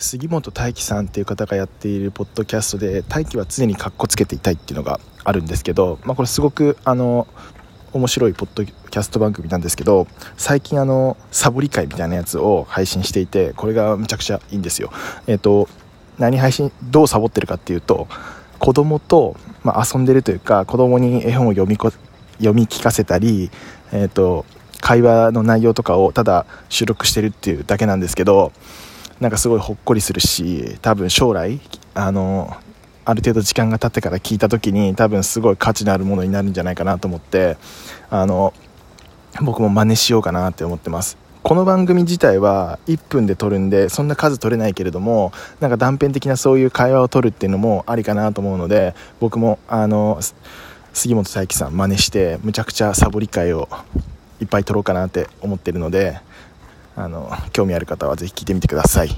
杉本大樹さんっていう方がやっているポッドキャストで大樹は常にかっこつけていたいっていうのがあるんですけど、まあ、これすごくあの面白いポッドキャスト番組なんですけど最近あのサボり会みたいなやつを配信していてこれがむちゃくちゃいいんですよ。えっ、ー、と何配信どうサボってるかっていうと子供と、まあ、遊んでるというか子供に絵本を読みこ読み聞かせたり、えーと会話の内容とかをただ収録してるっていうだけなんですけどなんかすごいほっこりするし多分将来あのある程度時間が経ってから聞いた時に多分すごい価値のあるものになるんじゃないかなと思ってあの僕も真似しようかなって思ってます。この番組自体は1分で撮るんでそんな数撮れないけれどもなんか断片的なそういう会話を撮るっていうのもありかなと思うので僕もあの杉本佐伯さん真似してむちゃくちゃサボり会をいっぱい撮ろうかなって思ってるのであの興味ある方は是非聞いてみてください。